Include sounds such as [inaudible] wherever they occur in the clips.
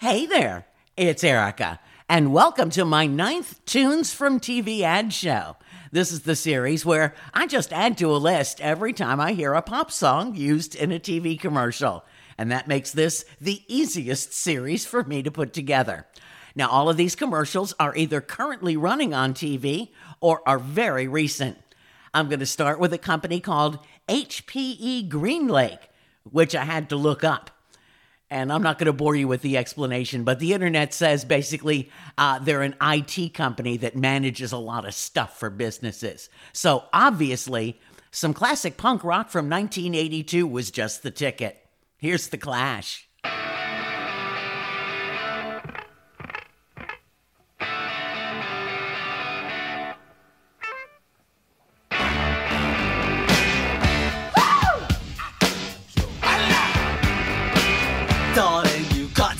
Hey there, it's Erica, and welcome to my ninth Tunes from TV ad show. This is the series where I just add to a list every time I hear a pop song used in a TV commercial, and that makes this the easiest series for me to put together. Now, all of these commercials are either currently running on TV or are very recent. I'm going to start with a company called HPE GreenLake, which I had to look up. And I'm not going to bore you with the explanation, but the internet says basically uh, they're an IT company that manages a lot of stuff for businesses. So obviously, some classic punk rock from 1982 was just the ticket. Here's The Clash.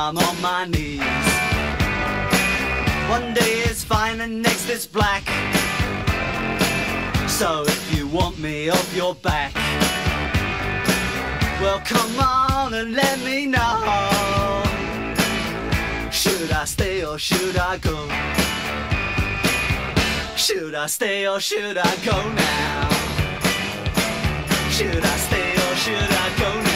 I'm on my knees. One day it's fine and next it's black. So if you want me off your back, well come on and let me know. Should I stay or should I go? Should I stay or should I go now? Should I stay or should I go now?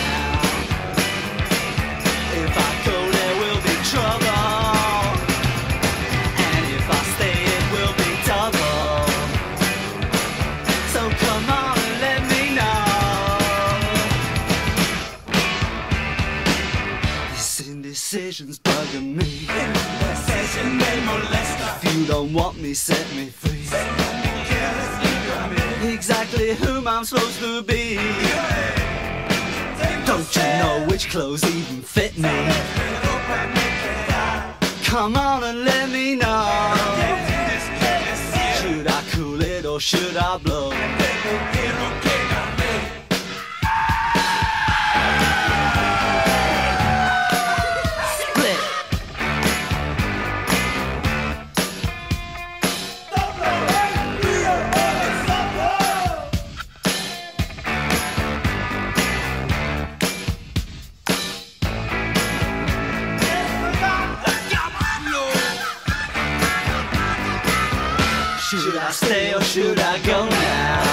These indecisions bugging me. If you don't want me, set me free. Exactly whom I'm supposed to be. Don't you know which clothes even fit me? Come on and let me know. Should I cool it or should I blow? Stay or should I go now?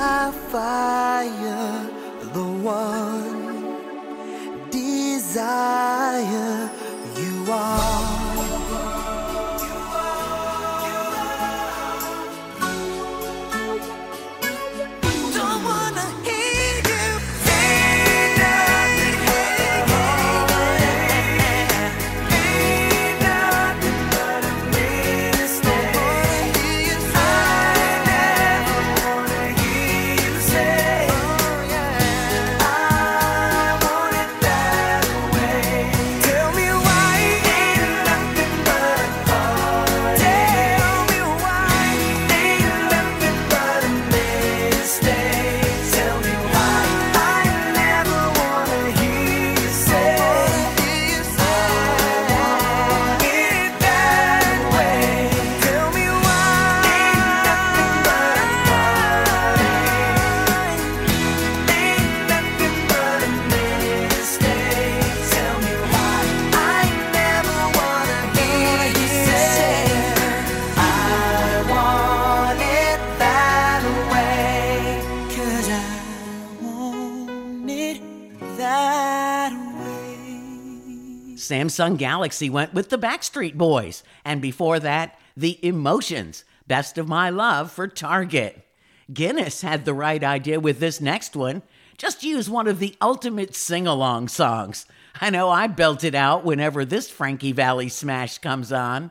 My fire, the one desire. You are. Samsung Galaxy went with the Backstreet Boys, and before that, The Emotions, Best of My Love for Target. Guinness had the right idea with this next one. Just use one of the ultimate sing along songs. I know I belt it out whenever this Frankie Valli smash comes on.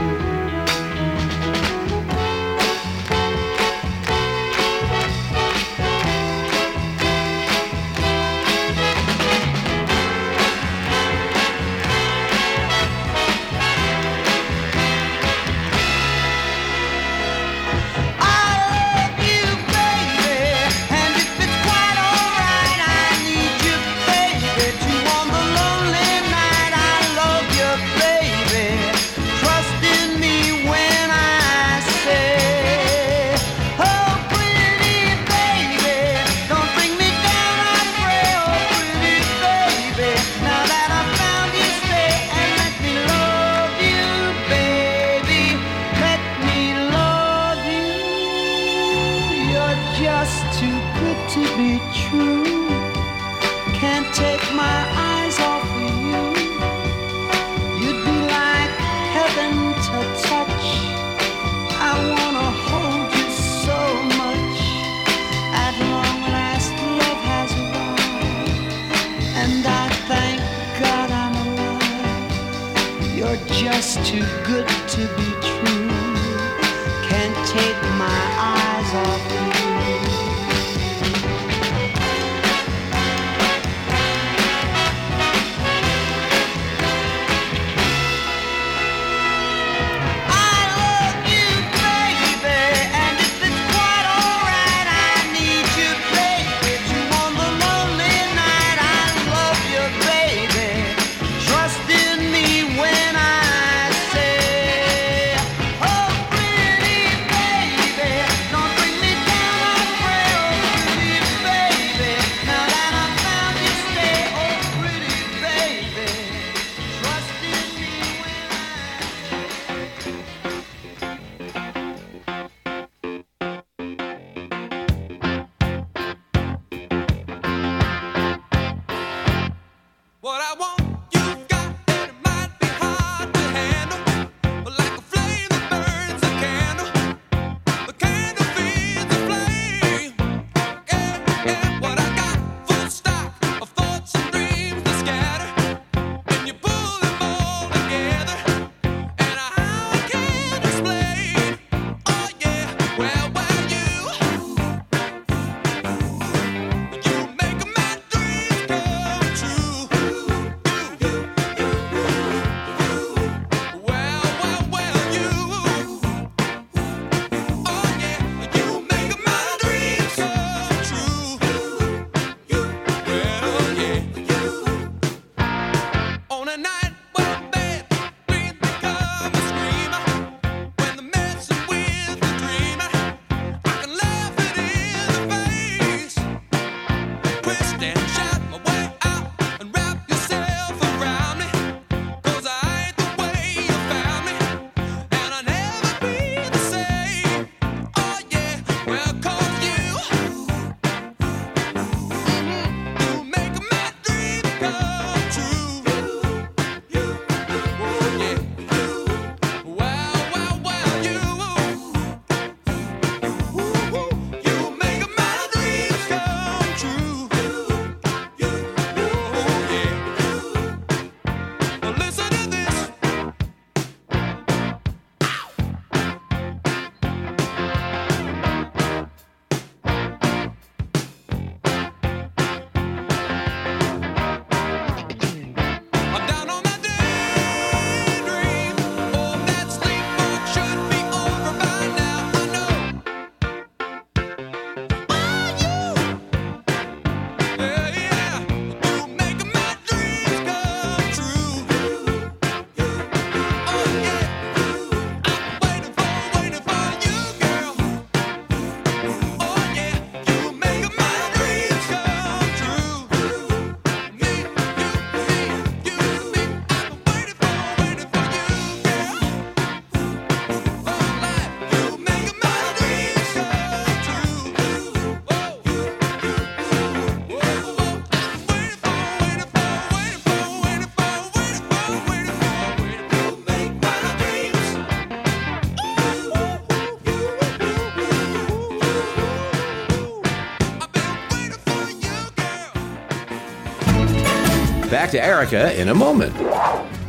to Erica in a moment.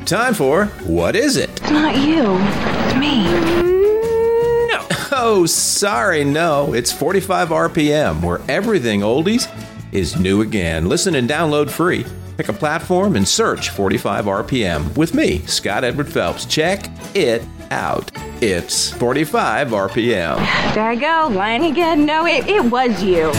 Time for What Is It? It's not you, it's me. No. [laughs] Oh, sorry, no. It's 45 RPM, where everything oldies is new again. Listen and download free. Pick a platform and search 45 RPM with me, Scott Edward Phelps. Check it out. It's 45 RPM. There I go, lying again. No, it, it was you.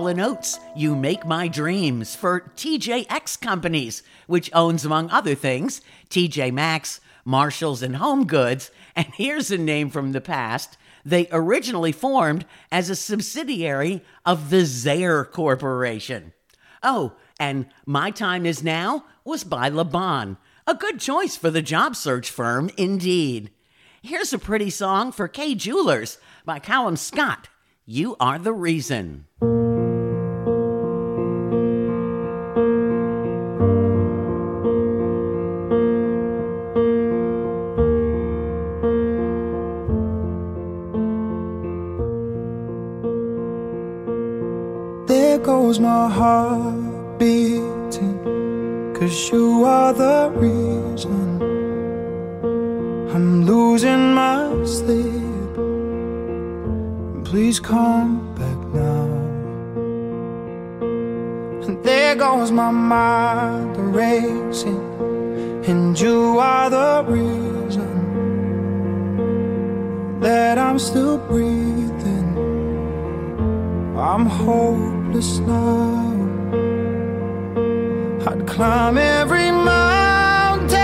Hall & Oates, You Make My Dreams for TJX Companies, which owns, among other things, TJ Maxx, Marshalls, and Home Goods. And here's a name from the past. They originally formed as a subsidiary of the Zayre Corporation. Oh, and My Time Is Now was by Laban. A good choice for the job search firm, indeed. Here's a pretty song for Kay Jewelers by Callum Scott. You are the reason. Goes my heart beating. Cause you are the reason I'm losing my sleep. Please come back now. And there goes my mind racing. And you are the reason that I'm still breathing. I'm hopeless now. I'd climb every mountain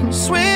and swim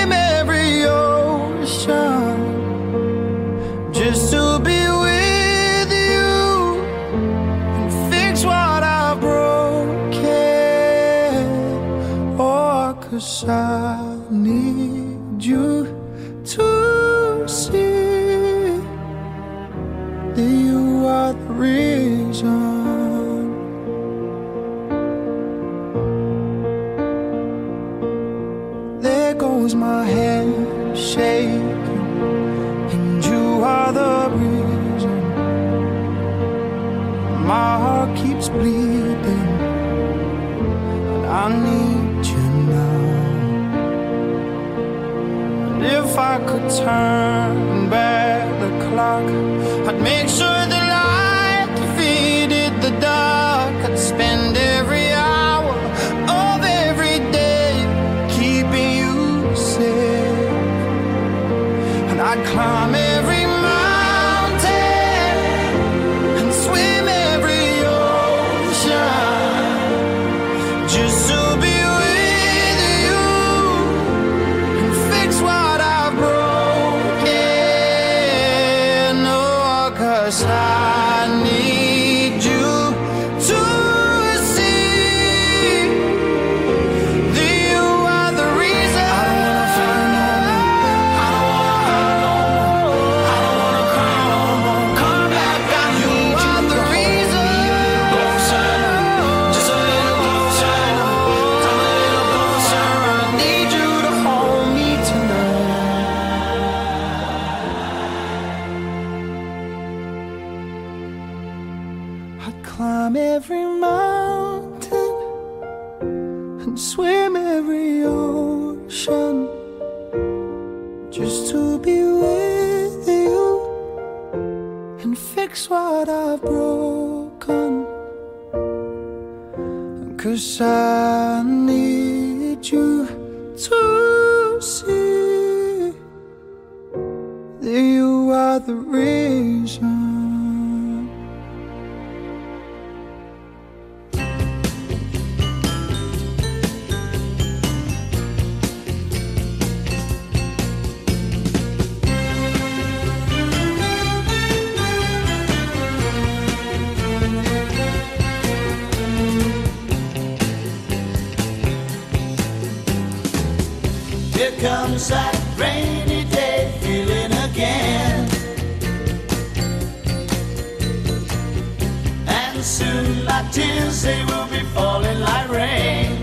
just to rainy day feeling again. And soon my tears they will be falling like rain.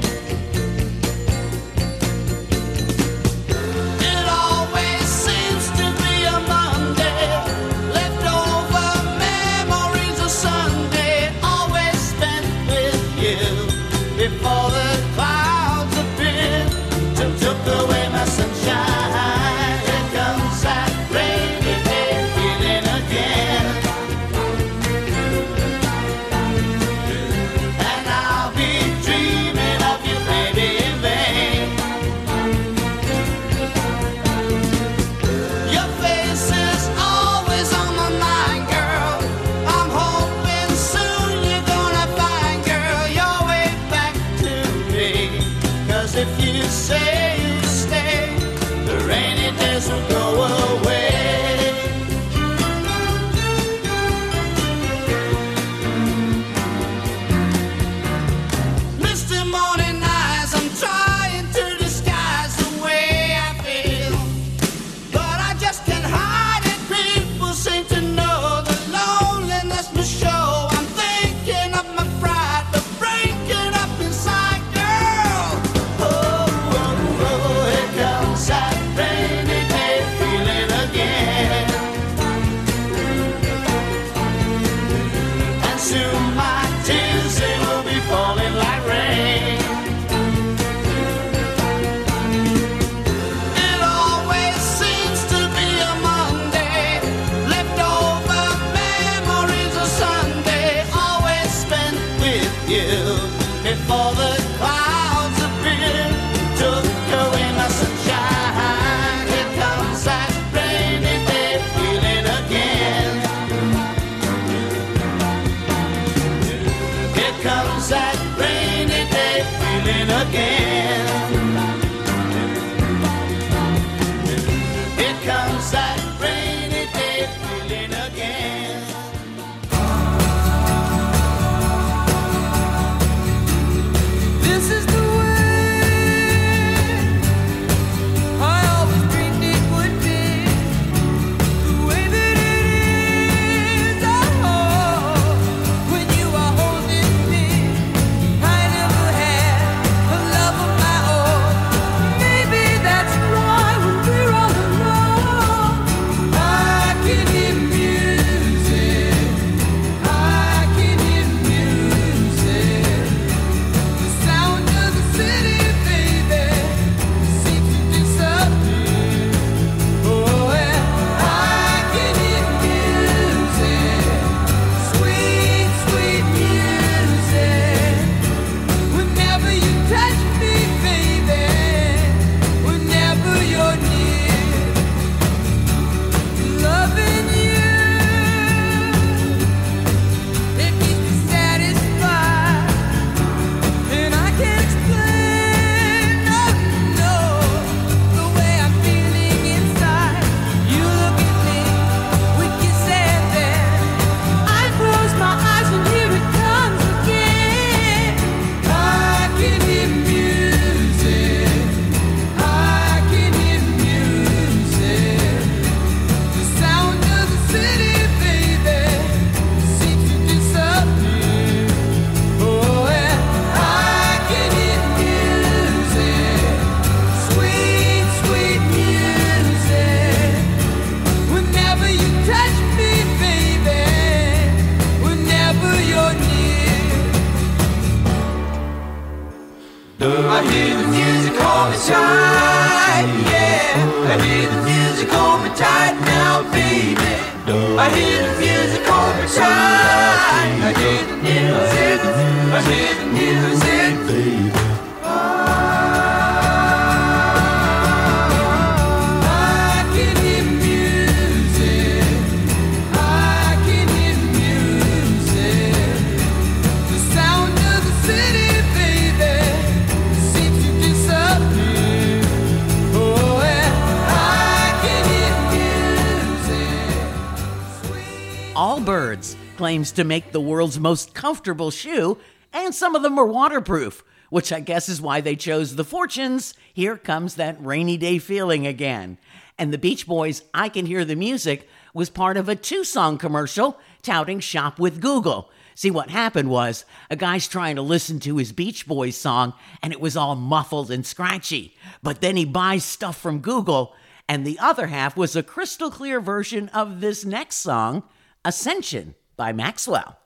Allbirds claims to make the world's most comfortable shoe, and some of them are waterproof, which I guess is why they chose the Fortunes. Here comes that rainy day feeling again. And the Beach Boys' I Can Hear the Music was part of a two song commercial touting Shop with Google. See, what happened was a guy's trying to listen to his Beach Boys song, and it was all muffled and scratchy. But then he buys stuff from Google, and the other half was a crystal clear version of this next song, Ascension by Maxwell.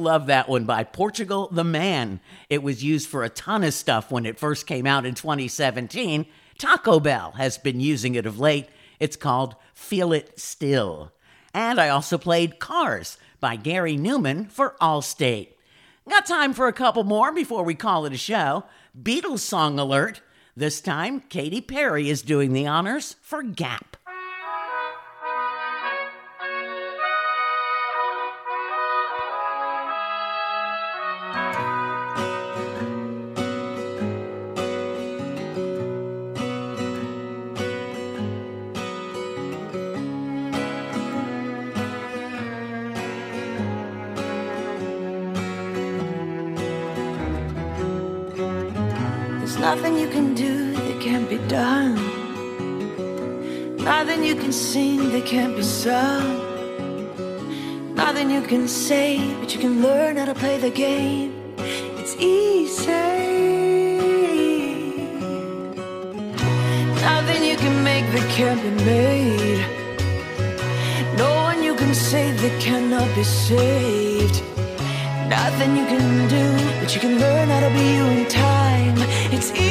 love that one by Portugal the Man. It was used for a ton of stuff when it first came out in 2017. Taco Bell has been using it of late. It's called Feel It Still. And I also played Cars by Gary Numan for Allstate. Got time for a couple more before we call it a show. Beatles song alert. This time, Katy Perry is doing the honors for Gap. been seen, they can't be sung. Nothing you can say, but you can learn how to play the game. It's easy. Nothing you can make that can't be made. No one you can save that cannot be saved. Nothing you can do, but you can learn how to be you in time. It's easy.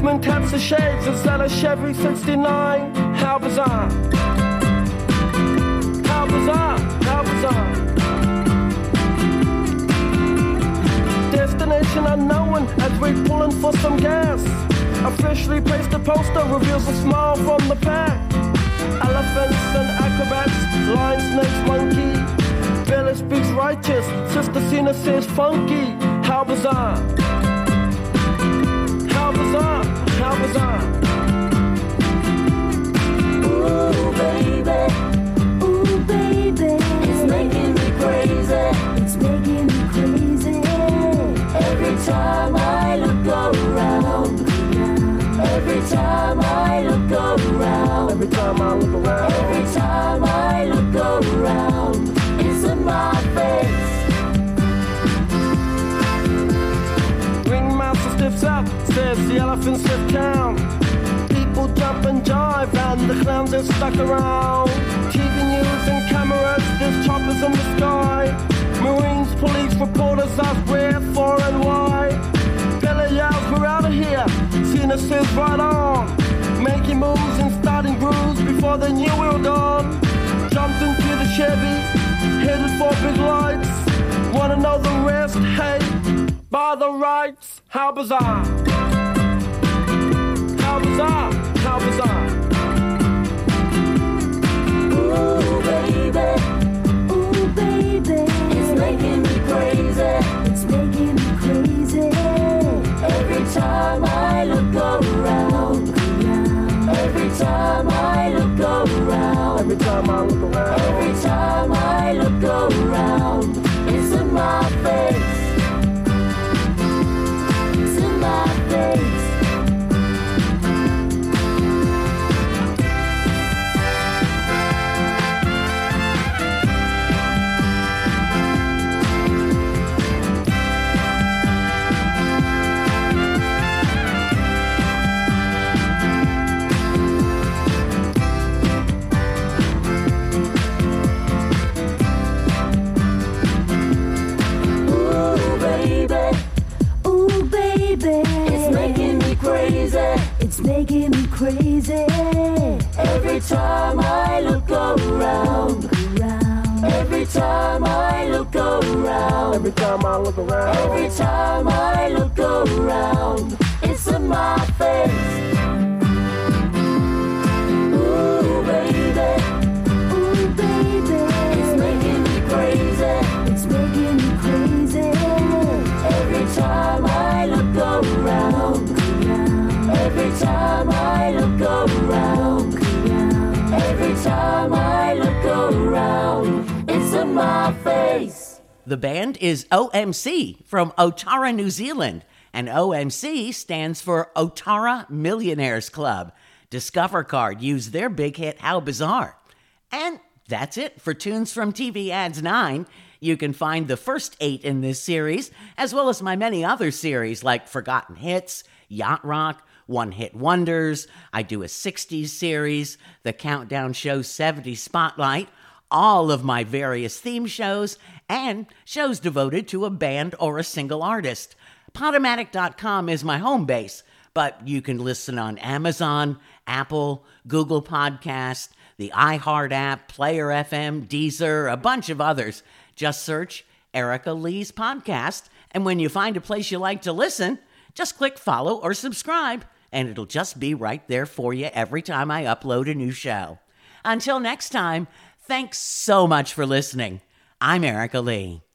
Policeman taps the shades inside a Chevy 69. How bizarre! How bizarre! How bizarre! Destination unknown as we're pulling for some gas. Officially placed a poster reveals a smile from the pack. Elephants and acrobats, lion, snakes, monkey. Pele speaks righteous, Sister Zina says funky. How bizarre! Bizarre! How bizarre! Ooh, baby. Ooh, baby. It's making me crazy. It's making me crazy. Every time I look around. Every time I look around. Every time I look around. Says the elephants left town. People jump and jive, and the clowns are stuck around. TV news and cameras, there's choppers in the sky. Marines, police, reporters ask where, for, and why. Pele yells, we're out of here. Zina says, right on. Making moves and starting grooves before they knew we were gone. Jumped into the Chevy, headed for big lights. Wanna know the rest? Hey, by the rights. How bizarre! Bizarre! How bizarre! Ooh, baby. Ooh, baby. It's making me crazy. It's making me crazy. Every time I look around. Every time I look around. Every time I look around. Every time I look around. It's in my face. Crazy. Every time I look around. Every time I look around. Every time I look around. Every time I look around. It's in my face. Ooh, baby. Ooh, baby. It's making me crazy. It's making me crazy. Every time I look around. Every time I around. Every time I look around. It's in my face. The band is OMC from Otara, New Zealand, and OMC stands for Otara Millionaires Club. Discover Card used their big hit How Bizarre. And that's it for Tunes from TV Ads 9. You can find the first eight in this series, as well as my many other series like Forgotten Hits, Yacht Rock, One Hit Wonders. I do a 60s series, the Countdown Show 70 Spotlight, all of my various theme shows, and shows devoted to a band or a single artist. Podomatic.com is my home base, but you can listen on Amazon, Apple, Google Podcast, the iHeart app, Player FM, Deezer, a bunch of others. Just search Erica Lee's podcast, and when you find a place you like to listen, just click follow or subscribe, and it'll just be right there for you every time I upload a new show. Until next time, thanks so much for listening. I'm Erica Lee.